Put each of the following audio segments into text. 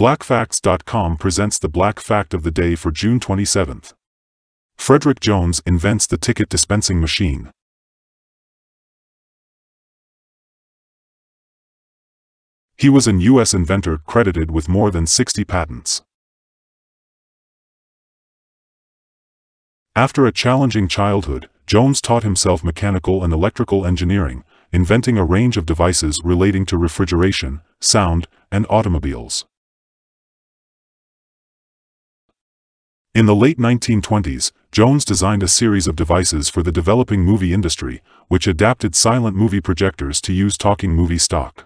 BlackFacts.com presents the Black Fact of the Day for June 27th. Frederick Jones invents the ticket dispensing machine. He was an U.S. inventor credited with more than 60 patents. After a challenging childhood, Jones taught himself mechanical and electrical engineering, inventing a range of devices relating to refrigeration, sound, and automobiles. In the late 1920s, Jones designed a series of devices for the developing movie industry, which adapted silent movie projectors to use talking movie stock.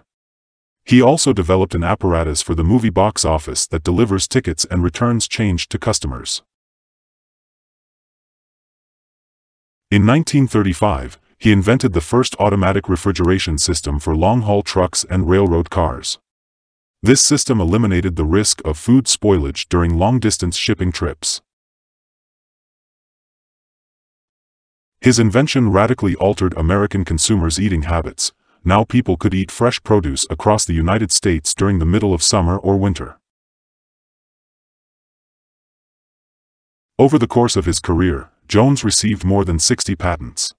He also developed an apparatus for the movie box office that delivers tickets and returns change to customers. In 1935, he invented the first automatic refrigeration system for long-haul trucks and railroad cars. This system eliminated the risk of food spoilage during long-distance shipping trips. His invention radically altered American consumers' eating habits. Now people could eat fresh produce across the United States during the middle of summer or winter. Over the course of his career, Jones received more than 60 patents.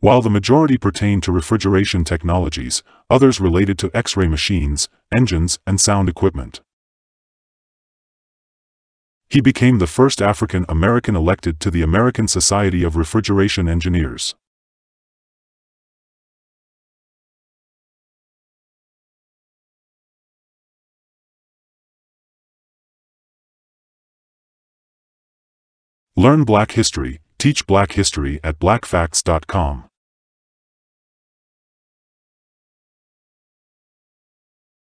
While the majority pertain to refrigeration technologies, others related to X-ray machines, engines, and sound equipment. He became the first African-American elected to the American Society of Refrigeration Engineers. Learn Black History, teach Black History at blackfacts.com.